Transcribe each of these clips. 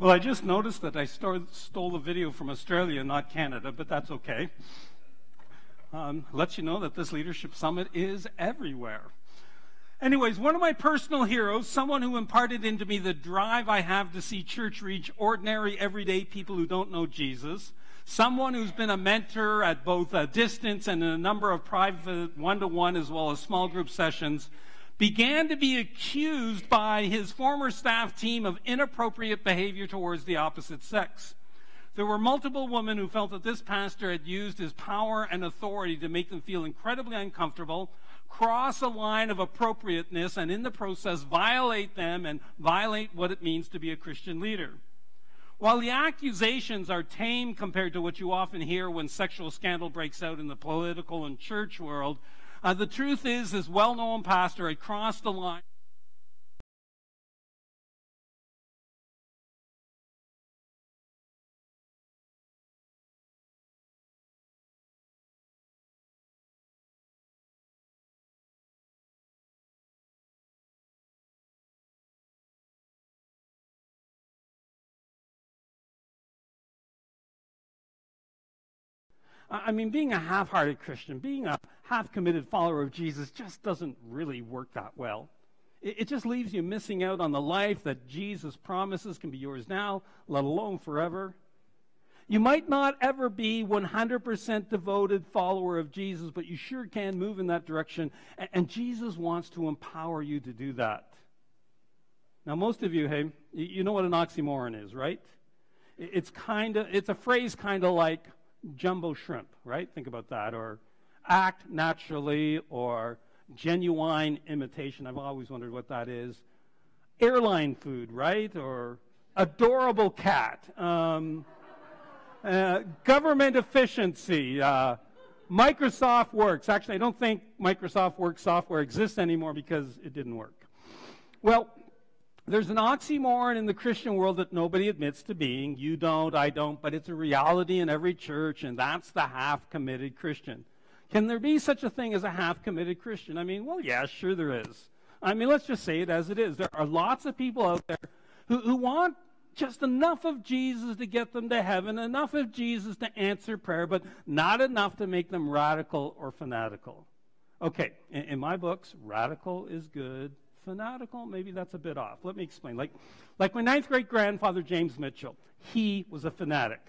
Well, I just noticed that I stole, the video from Australia, not Canada, but that's okay. Um, lets you know that this leadership summit is everywhere. Anyways, one of my personal heroes, someone who imparted into me the drive I have to see church reach ordinary, everyday people who don't know Jesus, someone who's been a mentor at both a distance and in a number of private one to one as well as small group sessions, began to be accused by his former staff team of inappropriate behavior towards the opposite sex. There were multiple women who felt that this pastor had used his power and authority to make them feel incredibly uncomfortable, cross a line of appropriateness, and in the process violate them and violate what it means to be a Christian leader. While the accusations are tame compared to what you often hear when sexual scandal breaks out in the political and church world, uh, the truth is, this well known pastor had crossed the line. I mean, being a half hearted Christian, being a half committed follower of Jesus just doesn't really work that well. It, it, just leaves you missing out on the life that Jesus promises can be yours now, let alone forever. You might not ever be 100% devoted follower of Jesus, but you sure can move in that direction. And, and Jesus wants to empower you to do that. Now, most of you, hey, you know what an oxymoron is, right? It's kind of, it's a phrase kind of like jumbo shrimp, right? Think about that. Or act naturally, or genuine imitation. I've always wondered what that is. Airline food, right? Or adorable cat. Um, uh, government efficiency. Uh, Microsoft Works. Actually, I don't think Microsoft Works software exists anymore because it didn't work. Well, there's an oxymoron in the Christian world that nobody admits to being. You don't, I don't, but it's a reality in every church, and that's the half committed Christian. Can there be such a thing as a half committed Christian? I mean, well, yeah, sure there is. I mean, let's just say it as it is. There are lots of people out there who, who want just enough of Jesus to get them to heaven, enough of Jesus to answer prayer, but not enough to make them radical or fanatical. Okay, in, in my books, radical is good, fanatical, maybe that's a bit off. Let me explain. Like, like my ninth great grandfather, James Mitchell, he was a fanatic.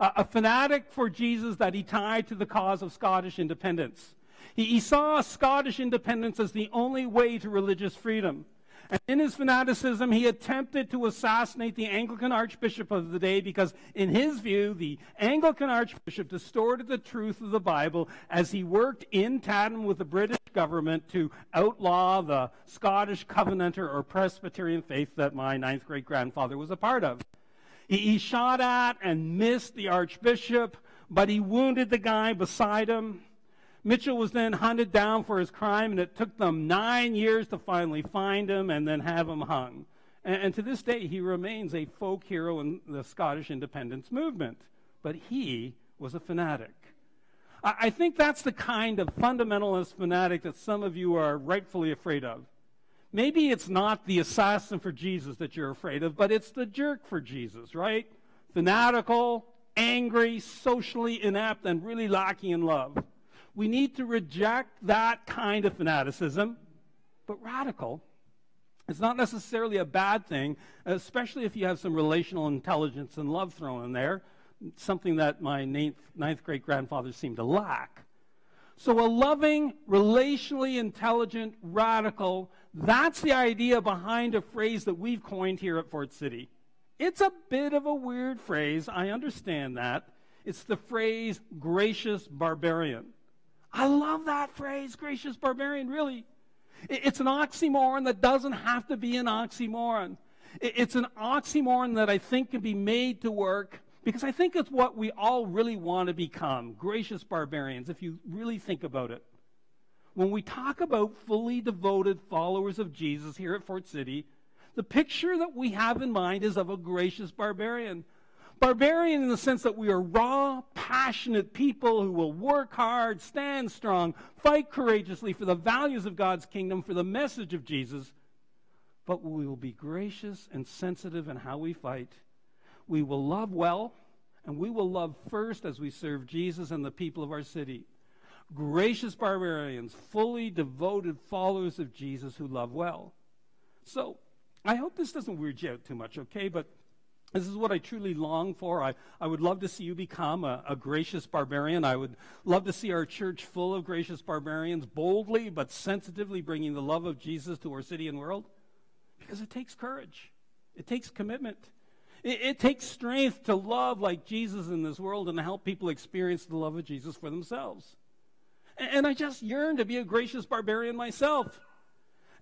Uh, a fanatic for Jesus that he tied to the cause of Scottish independence. He, he saw Scottish independence as the only way to religious freedom. And in his fanaticism, he attempted to assassinate the Anglican Archbishop of the day because, in his view, the Anglican Archbishop distorted the truth of the Bible as he worked in tandem with the British government to outlaw the Scottish Covenanter or Presbyterian faith that my ninth great grandfather was a part of. He, he shot at and missed the Archbishop, but he wounded the guy beside him. Mitchell was then hunted down for his crime, and it took them nine years to finally find him and then have him hung. And, and to this day, he remains a folk hero in the Scottish independence movement. But he was a fanatic. I, I think that's the kind of fundamentalist fanatic that some of you are rightfully afraid of. Maybe it's not the assassin for Jesus that you're afraid of, but it's the jerk for Jesus, right? Fanatical, angry, socially inept, and really lacking in love. We need to reject that kind of fanaticism, but radical. It's not necessarily a bad thing, especially if you have some relational intelligence and love thrown in there, something that my ninth, ninth great grandfather seemed to lack. So, a loving, relationally intelligent, radical, that's the idea behind a phrase that we've coined here at Fort City. It's a bit of a weird phrase, I understand that. It's the phrase gracious barbarian. I love that phrase, gracious barbarian, really. It's an oxymoron that doesn't have to be an oxymoron. It's an oxymoron that I think can be made to work because I think it's what we all really want to become gracious barbarians, if you really think about it. When we talk about fully devoted followers of Jesus here at Fort City, the picture that we have in mind is of a gracious barbarian. Barbarian in the sense that we are raw, passionate people who will work hard, stand strong, fight courageously for the values of God's kingdom, for the message of Jesus. But we will be gracious and sensitive in how we fight. we will love well, and we will love first as we serve Jesus and the people of our city. Gracious barbarians, fully devoted followers of Jesus who love well. So, I hope this doesn't weird you out too much, okay? But this is what I truly long for. I, I would love to see you become a, a, gracious barbarian. I would love to see our church full of gracious barbarians, boldly but sensitively bringing the love of Jesus to our city and world. Because it takes courage, it takes commitment, it, it takes strength to love like Jesus in this world and to help people experience the love of Jesus for themselves. And, and I just yearn to be a gracious barbarian myself.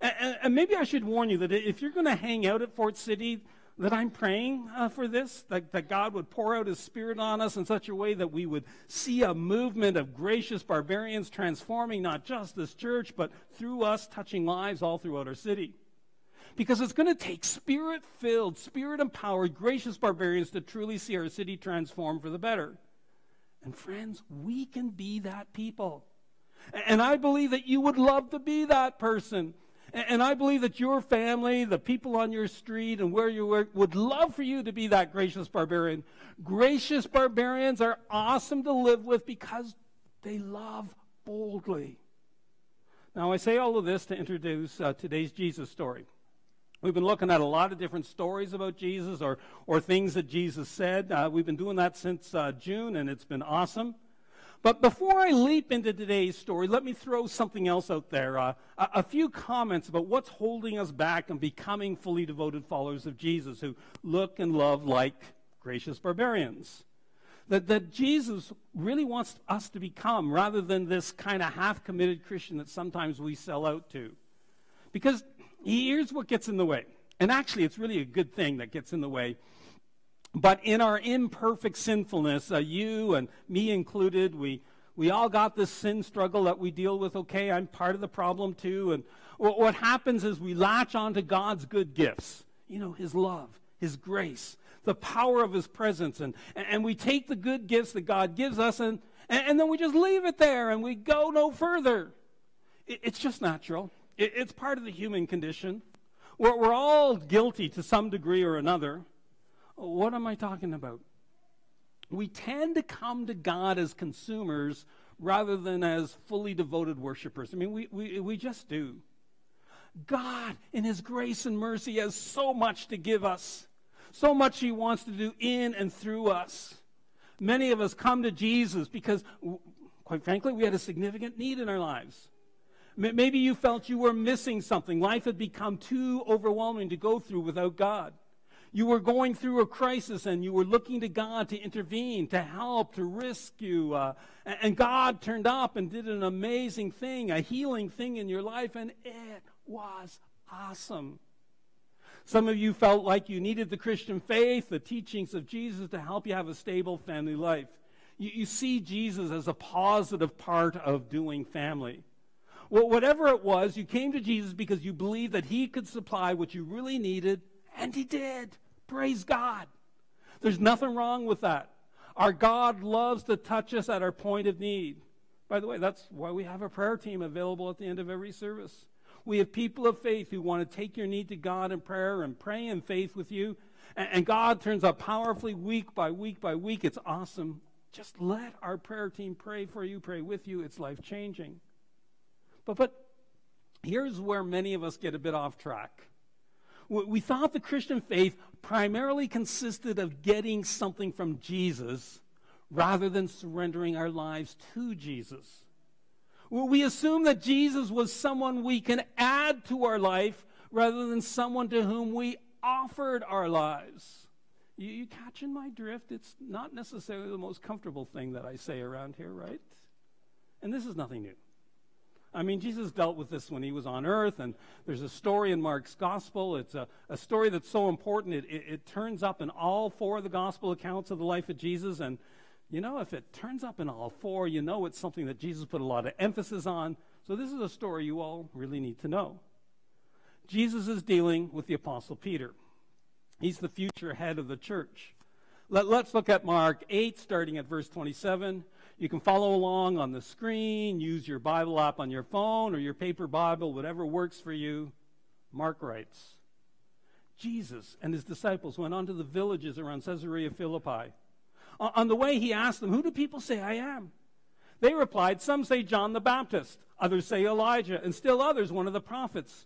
And, and maybe I should warn you that if you're going to hang out at Fort City, that I'm praying uh, for this, that, that God would pour out His Spirit on us in such a way that we would see a movement of gracious barbarians transforming not just this church, but through us touching lives all throughout our city. Because it's going to take spirit filled, spirit empowered, gracious barbarians to truly see our city transform for the better. And friends, we can be that people. And I believe that you would love to be that person. And I believe that your family, the people on your street and where you work, would love for you to be that gracious barbarian. Gracious barbarians are awesome to live with because they love boldly. Now, I say all of this to introduce uh, today's Jesus story. We've been looking at a lot of different stories about Jesus or, or things that Jesus said. Uh, we've been doing that since uh, June, and it's been awesome. But before I leap into today's story, let me throw something else out there. Uh, a, a, few comments about what's holding us back and becoming fully devoted followers of Jesus who look and love like gracious barbarians. That, that Jesus really wants us to become rather than this kind of half committed Christian that sometimes we sell out to. Because here's what gets in the way. And actually, it's really a good thing that gets in the way but in our imperfect sinfulness, uh, you and me included, we, we all got this sin struggle that we deal with. Okay, I'm part of the problem too. And what happens is we latch onto God's good gifts, you know, His love, His grace, the power of His presence. And, and we take the good gifts that God gives us and, and, then we just leave it there and we go no further. It, it's just natural, it, it's part of the human condition. We're, we're all guilty to some degree or another. What am I talking about? We tend to come to God as consumers rather than as fully devoted worshipers. I mean, we, we, we just do. God, in His grace and mercy, has so much to give us, so much He wants to do in and through us. Many of us come to Jesus because, quite frankly, we had a significant need in our lives. Maybe you felt you were missing something. Life had become too overwhelming to go through without God. You were going through a crisis and you were looking to God to intervene, to help, to rescue. Uh, and God turned up and did an amazing thing, a healing thing in your life, and it was awesome. Some of you felt like you needed the Christian faith, the teachings of Jesus to help you have a stable family life. You, you see Jesus as a positive part of doing family. Well, whatever it was, you came to Jesus because you believed that He could supply what you really needed and he did. Praise God. There's nothing wrong with that. Our God loves to touch us at our point of need. By the way, that's why we have a prayer team available at the end of every service. We have people of faith who want to take your need to God in prayer and pray in faith with you. And, God turns up powerfully week by week by week. It's awesome. Just let our prayer team pray for you, pray with you. It's life changing. But, but here's where many of us get a bit off track. We thought the Christian faith primarily consisted of getting something from Jesus rather than surrendering our lives to Jesus. We assume that Jesus was someone we can add to our life rather than someone to whom we offered our lives. You, you catching my drift? It's not necessarily the most comfortable thing that I say around here, right? And this is nothing new. I mean, Jesus dealt with this when he was on earth, and there's a story in Mark's gospel. It's a, a story that's so important, it, it, it turns up in all four of the gospel accounts of the life of Jesus. And, you know, if it turns up in all four, you know it's something that Jesus put a lot of emphasis on. So this is a story you all really need to know. Jesus is dealing with the Apostle Peter, he's the future head of the church. Let, let's look at Mark 8, starting at verse 27. You can follow along on the screen, use your Bible app on your phone or your paper Bible, whatever works for you. Mark writes Jesus and his disciples went on to the villages around Caesarea Philippi. On the way, he asked them, Who do people say I am? They replied, Some say John the Baptist, others say Elijah, and still others one of the prophets.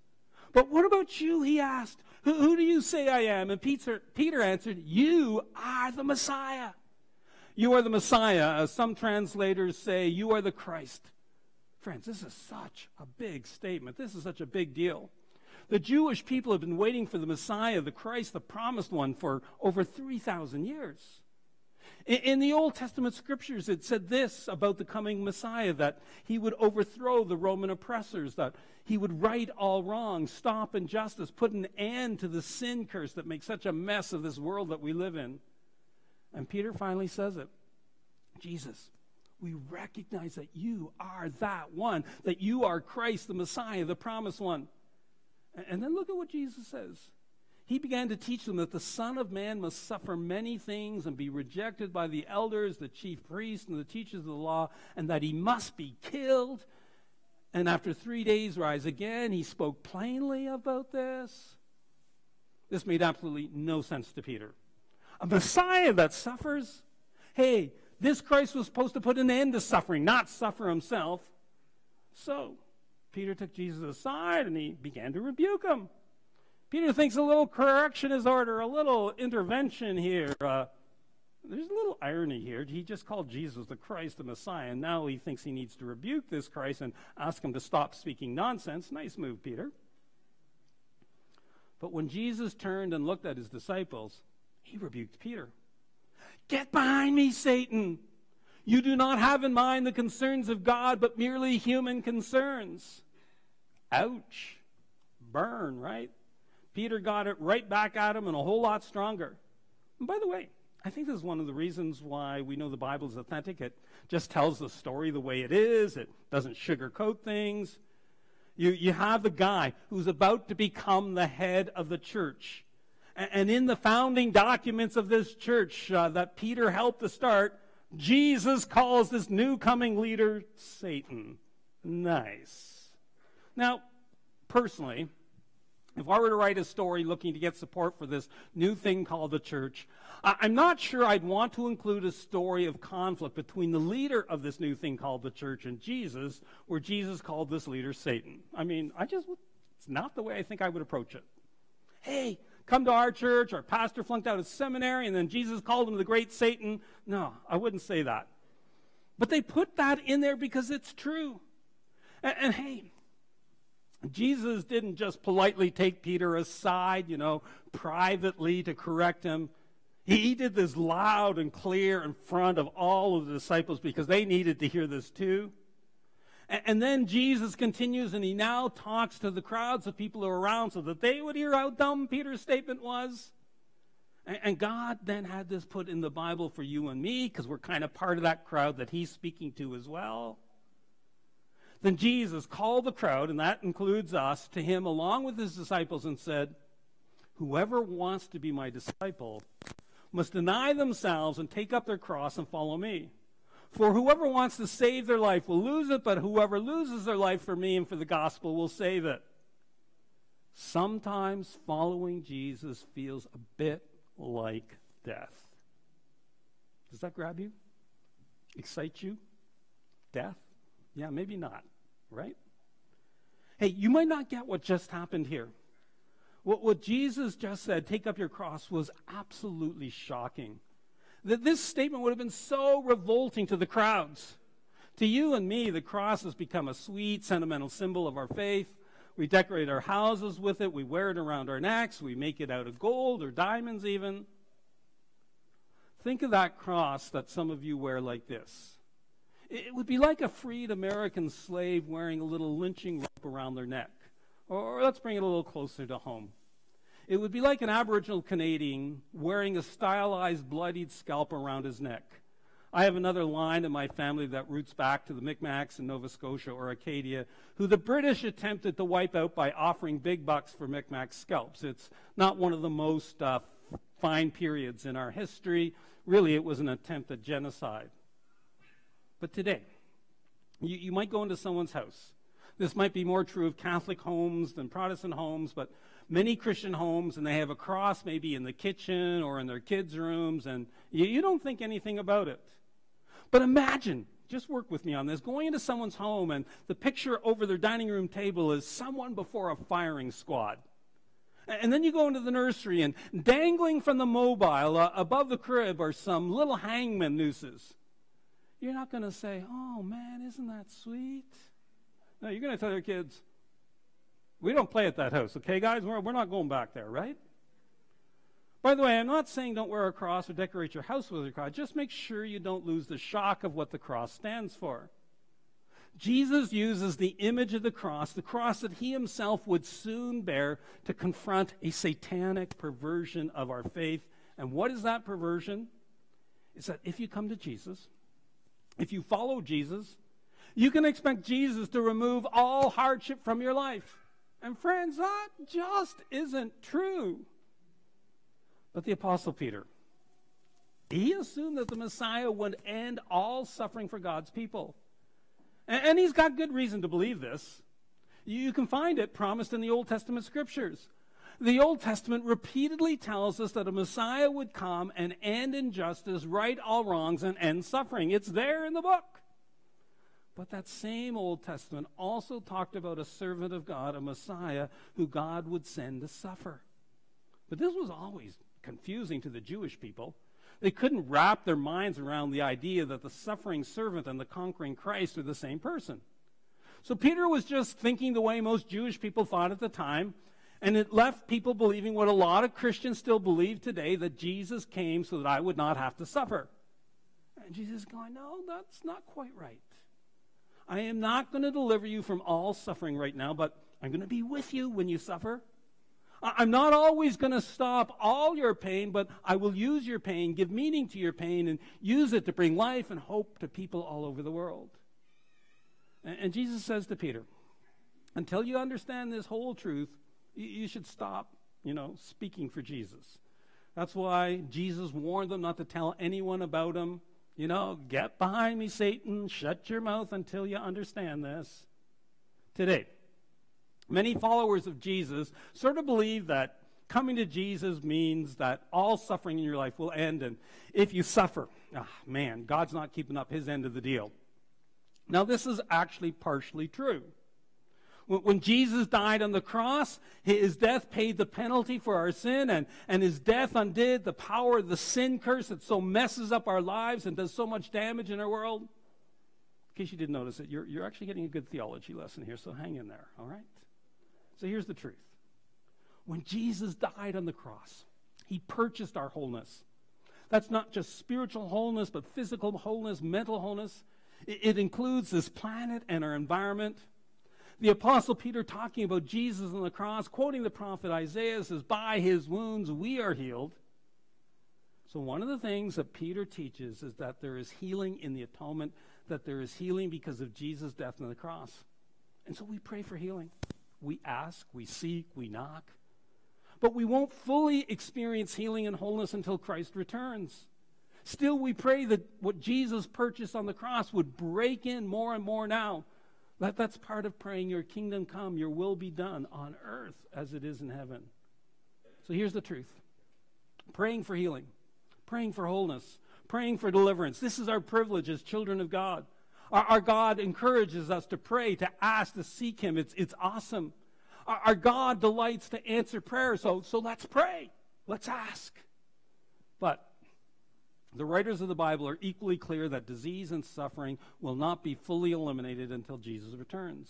But what about you? He asked, Who, who do you say I am? And Peter, Peter answered, You are the Messiah. You are the Messiah. As some translators say, You are the Christ. Friends, this is such a big statement. This is such a big deal. The Jewish people have been waiting for the Messiah, the Christ, the promised one, for over 3,000 years. In, in the Old Testament scriptures, it said this about the coming Messiah that he would overthrow the Roman oppressors, that he would right all wrongs, stop injustice, put an end to the sin curse that makes such a mess of this world that we live in. And Peter finally says it Jesus, we recognize that you are that one, that you are Christ, the Messiah, the promised one. And then look at what Jesus says. He began to teach them that the Son of Man must suffer many things and be rejected by the elders, the chief priests, and the teachers of the law, and that he must be killed. And after three days, rise again. He spoke plainly about this. This made absolutely no sense to Peter. A Messiah that suffers? Hey, this Christ was supposed to put an end to suffering, not suffer himself. So, Peter took Jesus aside and he began to rebuke him. Peter thinks a little correction is order, a little intervention here. Uh, there's a little irony here. He just called Jesus the Christ, the Messiah, and now he thinks he needs to rebuke this Christ and ask him to stop speaking nonsense. Nice move, Peter. But when Jesus turned and looked at his disciples, he rebuked Peter. Get behind me, Satan. You do not have in mind the concerns of God, but merely human concerns. Ouch. Burn, right? Peter got it right back at him and a whole lot stronger. And by the way, I think this is one of the reasons why we know the Bible is authentic. It just tells the story the way it is, it doesn't sugarcoat things. You, you have the guy who's about to become the head of the church. And, in the founding documents of this church uh, that Peter helped to start, Jesus calls this new coming leader Satan. Nice. Now, personally, if I were to write a story looking to get support for this new thing called the church, I'm not sure I'd want to include a story of conflict between the leader of this new thing called the church and Jesus, where Jesus called this leader Satan. I mean, I just, it's not the way I think I would approach it. Hey, come to our church, our pastor flunked out of seminary, and then Jesus called him the great Satan. No, I wouldn't say that. But they put that in there because it's true. And, and hey, Jesus didn't just politely take Peter aside, you know, privately to correct him. He did this loud and clear in front of all of the disciples because they needed to hear this too. And then Jesus continues and he now talks to the crowds of people who are around so that they would hear how dumb Peter's statement was. And God then had this put in the Bible for you and me because we're kind of part of that crowd that he's speaking to as well. Then Jesus called the crowd, and that includes us, to him along with his disciples and said, Whoever wants to be my disciple must deny themselves and take up their cross and follow me. For whoever wants to save their life will lose it, but whoever loses their life for me and for the gospel will save it. Sometimes following Jesus feels a bit like death. Does that grab you? Excite you? Death? Yeah, maybe not, right? Hey, you might not get what just happened here. What, what Jesus just said, take up your cross, was absolutely shocking. That this statement would have been so revolting to the crowds. To you and me, the cross has become a sweet, sentimental symbol of our faith. We decorate our houses with it. We wear it around our necks. We make it out of gold or diamonds, even. Think of that cross that some of you wear like this. It would be like a freed American slave wearing a little lynching rope around their neck. Or let's bring it a little closer to home. It would be like an Aboriginal Canadian wearing a stylized bloodied scalp around his neck. I have another line in my family that roots back to the Micmacs in Nova Scotia or Acadia, who the British attempted to wipe out by offering big bucks for Micmac scalps. It's not one of the most uh, fine periods in our history. Really, it was an attempt at genocide. But today, you, you might go into someone's house. This might be more true of Catholic homes than Protestant homes, but, many Christian homes and they have a cross maybe in the kitchen or in their kids' rooms, and you, you don't think anything about it. But imagine, just work with me on this, going into someone's home and the picture over their dining room table is someone before a firing squad. And then you go into the nursery and dangling from the mobile uh, above the crib are some little hangman nooses. You're not going to say, oh man, isn't that sweet? No, you're going to tell your kids, we don't play at that house, okay, guys? We're, we're not going back there, right? By the way, I'm not saying don't wear a cross or decorate your house with a cross. Just make sure you don't lose the shock of what the cross stands for. Jesus uses the image of the cross, the cross that he himself would soon bear, to confront a satanic perversion of our faith. And what is that perversion? It's that if you come to Jesus, if you follow Jesus, you can expect Jesus to remove all hardship from your life. And friends, that just isn't true. But the Apostle Peter, he assumed that the Messiah would end all suffering for God's people. And, he's got good reason to believe this. You can find it promised in the Old Testament scriptures. The Old Testament repeatedly tells us that a Messiah would come and end injustice, right all wrongs, and end suffering. It's there in the book. But that same Old Testament also talked about a servant of God, a Messiah, who God would send to suffer. But this was always confusing to the Jewish people. They couldn't wrap their minds around the idea that the suffering servant and the conquering Christ are the same person. So Peter was just thinking the way most Jewish people thought at the time, and it left people believing what a lot of Christians still believe today that Jesus came so that I would not have to suffer. And Jesus is going, No, that's not quite right. I am not going to deliver you from all suffering right now, but I'm going to be with you when you suffer. I'm not always going to stop all your pain, but I will use your pain, give meaning to your pain, and use it to bring life and hope to people all over the world. And, Jesus says to Peter, until you understand this whole truth, you should stop, you know, speaking for Jesus. That's why Jesus warned them not to tell anyone about him. You know, get behind me, Satan. Shut your mouth until you understand this. Today, Many followers of Jesus sort of believe that coming to Jesus means that all suffering in your life will end. And if you suffer, oh, man, God's not keeping up his end of the deal. Now, this is actually partially true. When Jesus died on the cross, his death paid the penalty for our sin, and, and his death undid the power of the sin curse that so messes up our lives and does so much damage in our world. In case you didn't notice it, you're, you're actually getting a good theology lesson here, so hang in there, all right? So here's the truth when Jesus died on the cross, he purchased our wholeness. That's not just spiritual wholeness, but physical wholeness, mental wholeness. It, it includes this planet and our environment. The Apostle Peter, talking about Jesus on the cross, quoting the prophet Isaiah, says, By his wounds we are healed. So, one of the things that Peter teaches is that there is healing in the atonement, that there is healing because of Jesus' death on the cross. And so we pray for healing. We ask, we seek, we knock. But we won't fully experience healing and wholeness until Christ returns. Still, we pray that what Jesus purchased on the cross would break in more and more now. That, that's part of praying, Your kingdom come, Your will be done on earth as it is in heaven. So here's the truth praying for healing, praying for wholeness, praying for deliverance. This is our privilege as children of God. Our, our, God encourages us to pray, to ask, to seek Him. It's, it's awesome. Our, our God delights to answer prayer. So, so let's pray. Let's ask. But the writers of the Bible are equally clear that disease and suffering will not be fully eliminated until Jesus returns.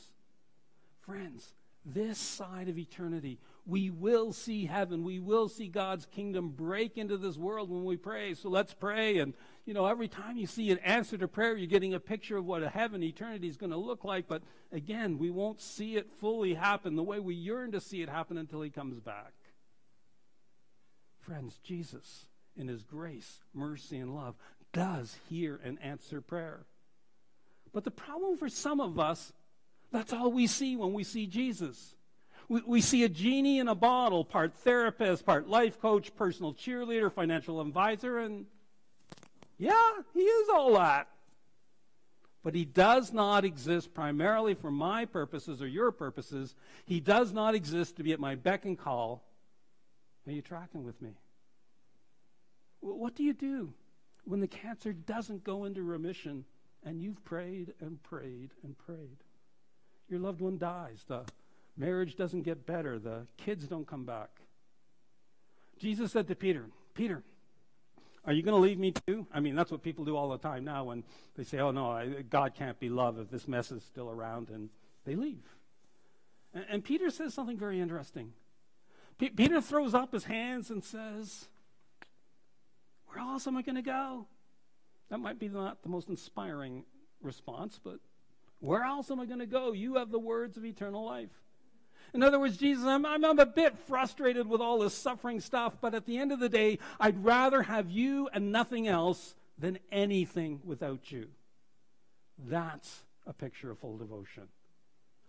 Friends, this side of eternity, we will see heaven. We will see God's kingdom break into this world when we pray. So let's pray. And, you know, every time you see an answer to prayer, you're getting a picture of what a heaven eternity is going to look like. But again, we won't see it fully happen the way we yearn to see it happen until he comes back. Friends, Jesus, in his grace, mercy, and love, does hear and answer prayer. But the problem for some of us, that's all we see when we see Jesus. We, we see a genie in a bottle, part therapist, part life coach, personal cheerleader, financial advisor, and yeah, he is all that. but he does not exist primarily for my purposes or your purposes. He does not exist to be at my beck and call. Are you tracking with me? What do you do when the cancer doesn't go into remission and you've prayed and prayed and prayed? Your loved one dies. The marriage doesn't get better. The kids don't come back. Jesus said to Peter, Peter, are you going to leave me too? I mean, that's what people do all the time now when they say, oh, no, I, God can't be love if this mess is still around, and they leave. And, and Peter says something very interesting. P- Peter throws up his hands and says, Where else am I going to go? That might be not the most inspiring response, but where else am I going to go? You have the words of eternal life. In other words, Jesus, I'm, I'm, I'm, a bit frustrated with all this suffering stuff, but at the end of the day, I'd rather have you and nothing else than anything without you. That's a picture of full devotion.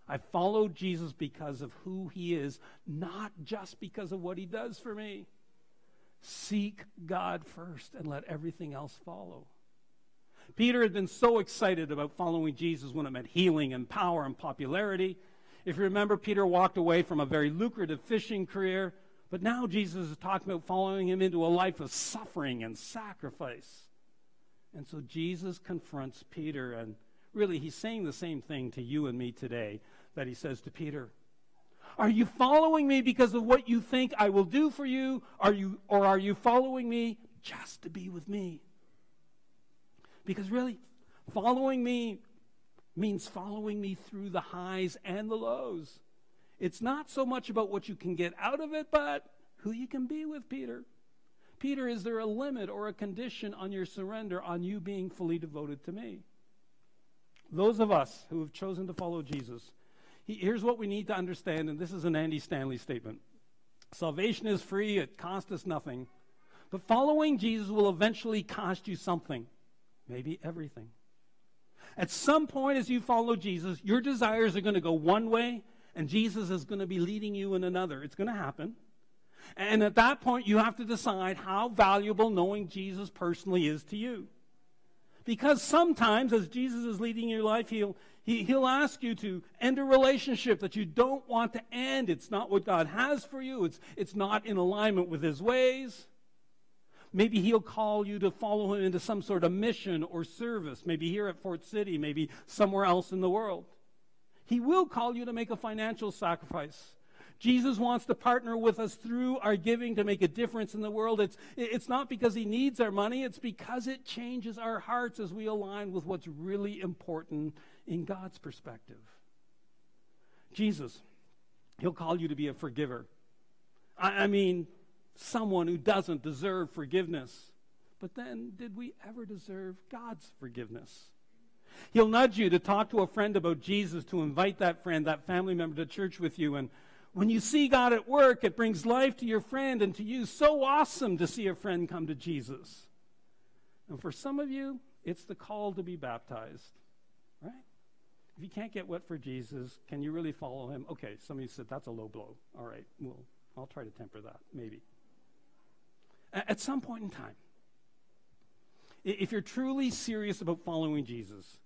I follow Jesus because of who he is, not just because of what he does for me. Seek God first and let everything else follow. Peter had been so excited about following Jesus when it meant healing and power and popularity. If you remember, Peter walked away from a very lucrative fishing career, but now Jesus is talking about following him into a life of suffering and sacrifice. And so Jesus confronts Peter, and really, he's saying the same thing to you and me today that he says to Peter. Are you following me because of what you think I will do for you? Are you, or are you following me just to be with me? Because really, following me means following me through the highs and the lows. It's not so much about what you can get out of it, but who you can be with, Peter. Peter, is there a limit or a condition on your surrender, on you being fully devoted to me? Those of us who have chosen to follow Jesus, here's what we need to understand, and this is an Andy Stanley statement Salvation is free, it costs us nothing. But following Jesus will eventually cost you something, maybe everything. At some point, as you follow Jesus, your desires are going to go one way, and Jesus is going to be leading you in another. It's going to happen. And at that point, you have to decide how valuable knowing Jesus personally is to you. Because sometimes, as Jesus is leading your life, he'll, he, will he will ask you to end a relationship that you don't want to end. It's not what God has for you, it's, it's not in alignment with His ways. Maybe he'll call you to follow him into some sort of mission or service, maybe here at Fort City, maybe somewhere else in the world. He will call you to make a financial sacrifice. Jesus wants to partner with us through our giving to make a difference in the world. It's, it's not because he needs our money, it's because it changes our hearts as we align with what's really important in God's perspective. Jesus, he'll call you to be a forgiver. I, I mean, someone who doesn't deserve forgiveness. But then, did we ever deserve God's forgiveness? He'll nudge you to talk to a friend about Jesus, to invite that friend, that family member to church with you. And when you see God at work, it brings life to your friend and to you. So awesome to see a friend come to Jesus. And for some of you, it's the call to be baptized, right? If you can't get wet for Jesus, can you really follow him? Okay, some of you said that's a low blow. All right, well, I'll try to temper that, maybe at some point in time. If you're truly serious about following Jesus,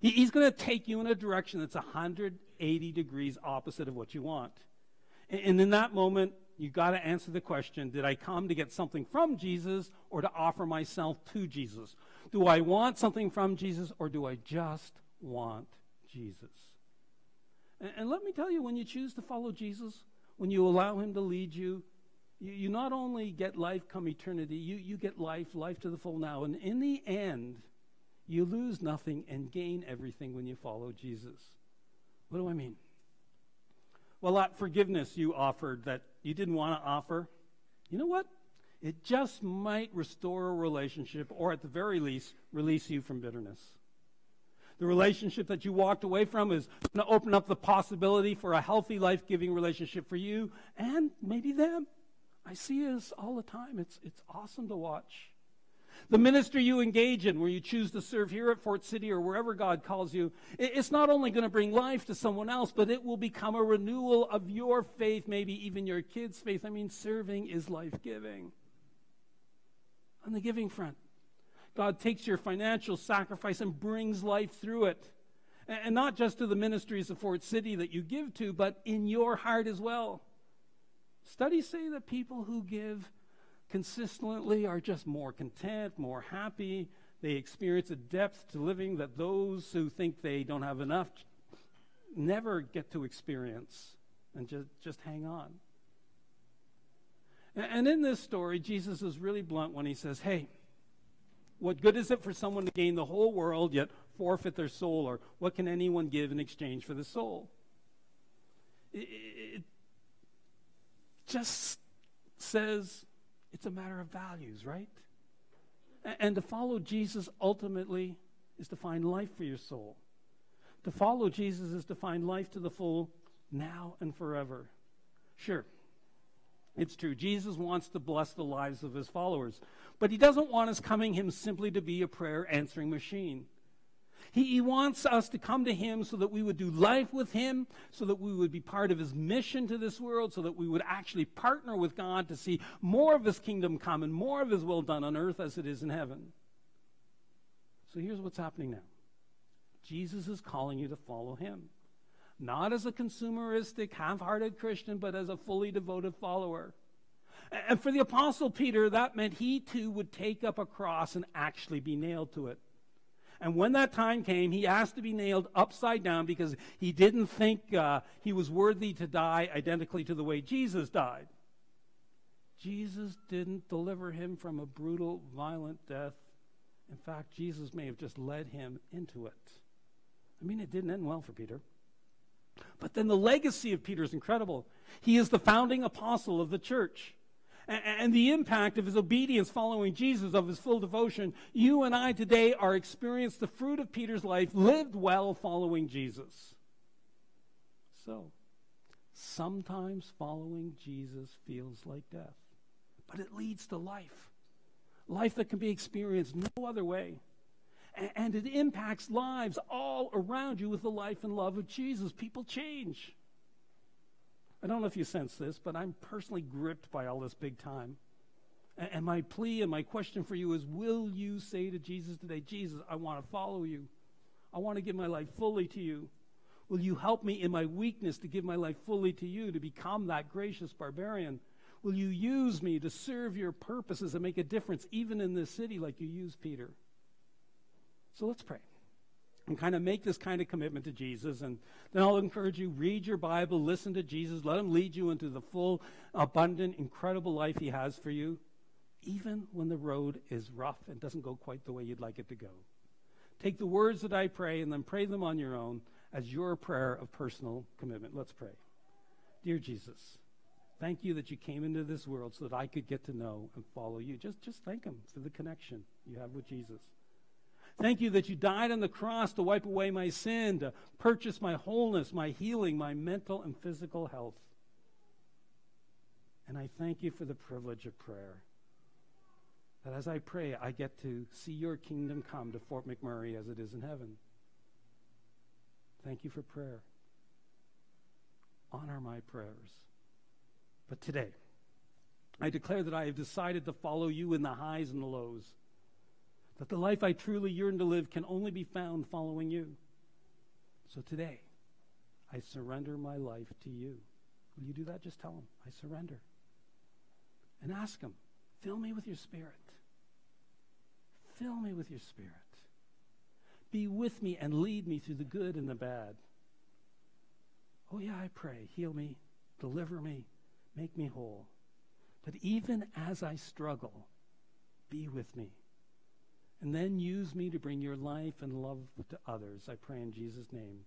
he's going to take you in a direction that's 180 degrees opposite of what you want. And in that moment, you've got to answer the question Did I come to get something from Jesus or to offer myself to Jesus? Do I want something from Jesus or do I just want Jesus? And, let me tell you, when you choose to follow Jesus, when you allow him to lead you, you, you not only get life come eternity, you, you get life, life to the full now. And in the end, you lose nothing and gain everything when you follow Jesus. What do I mean? Well, that forgiveness you offered that you didn't want to offer, you know what? It just might restore a relationship or, at the very least, release you from bitterness. The relationship that you walked away from is going to open up the possibility for a healthy, life giving relationship for you and maybe them. I see this all the time. It's, it's awesome to watch. The ministry you engage in, where you choose to serve here at Fort City or wherever God calls you, it's not only going to bring life to someone else, but it will become a renewal of your faith, maybe even your kids' faith. I mean, serving is life giving. On the giving front, God takes your financial sacrifice and brings life through it. And not just to the ministries of Fort City that you give to, but in your heart as well. Studies say that people who give consistently are just more content, more happy. They experience a depth to living that those who think they don't have enough never get to experience and just, just hang on. And in this story, Jesus is really blunt when he says, Hey, what good is it for someone to gain the whole world yet forfeit their soul? Or what can anyone give in exchange for the soul? It, just says it's a matter of values, right? And to follow Jesus ultimately is to find life for your soul. To follow Jesus is to find life to the full now and forever. Sure, it's true. Jesus wants to bless the lives of his followers, but he doesn't want us coming him simply to be a prayer answering machine. He, he, wants us to come to him so that we would do life with him, so that we would be part of his mission to this world, so that we would actually partner with God to see more of his kingdom come and more of his will done on earth as it is in heaven. So here's what's happening now Jesus is calling you to follow him not as a consumeristic, half hearted Christian, but as a fully devoted follower. And for the Apostle Peter, that meant he too would take up a cross and actually be nailed to it. And when that time came, he asked to be nailed upside down because he didn't think uh, he was worthy to die identically to the way Jesus died. Jesus didn't deliver him from a brutal, violent death. In fact, Jesus may have just led him into it. I mean, it didn't end well for Peter. But then the legacy of Peter is incredible. He is the founding apostle of the church. And the impact of his obedience following Jesus, of his full devotion, you and I today are experiencing the fruit of Peter's life lived well following Jesus. So, sometimes following Jesus feels like death, but it leads to life. Life that can be experienced no other way and it impacts lives all around you with the life and love of Jesus. People change. I don't know if you sense this, but I'm personally gripped by all this big time. And my plea and my question for you is Will you say to Jesus today, Jesus, I want to follow you? I want to give my life fully to you. Will you help me in my weakness to give my life fully to you, to become that gracious barbarian? Will you use me to serve your purposes and make a difference, even in this city, like you used Peter? So let's pray and kind of make this kind of commitment to Jesus. And then I'll encourage you read your Bible, listen to Jesus, let him lead you into the full, abundant, incredible life he has for you, even when the road is rough and doesn't go quite the way you'd like it to go. Take the words that I pray and then pray them on your own as your prayer of personal commitment. Let's pray. Dear Jesus, thank you that you came into this world so that I could get to know and follow you. Just, just thank him for the connection you have with Jesus. Thank you that you died on the cross to wipe away my sin, to purchase my wholeness, my healing, my mental and physical health. And I thank you for the privilege of prayer. That as I pray, I get to see your kingdom come to Fort McMurray as it is in heaven. Thank you for prayer. Honor my prayers. But today, I declare that I have decided to follow you in the highs and the lows that the life I truly yearn to live can only be found following you. So today, I surrender my life to you. Will you do that? Just tell him, I surrender. And ask him, fill me with your spirit. Fill me with your spirit. Be with me and lead me through the good and the bad. Oh, yeah, I pray. Heal me, deliver me, make me whole. But even as I struggle, be with me and then use me to bring your life and love to others. I pray in Jesus' name.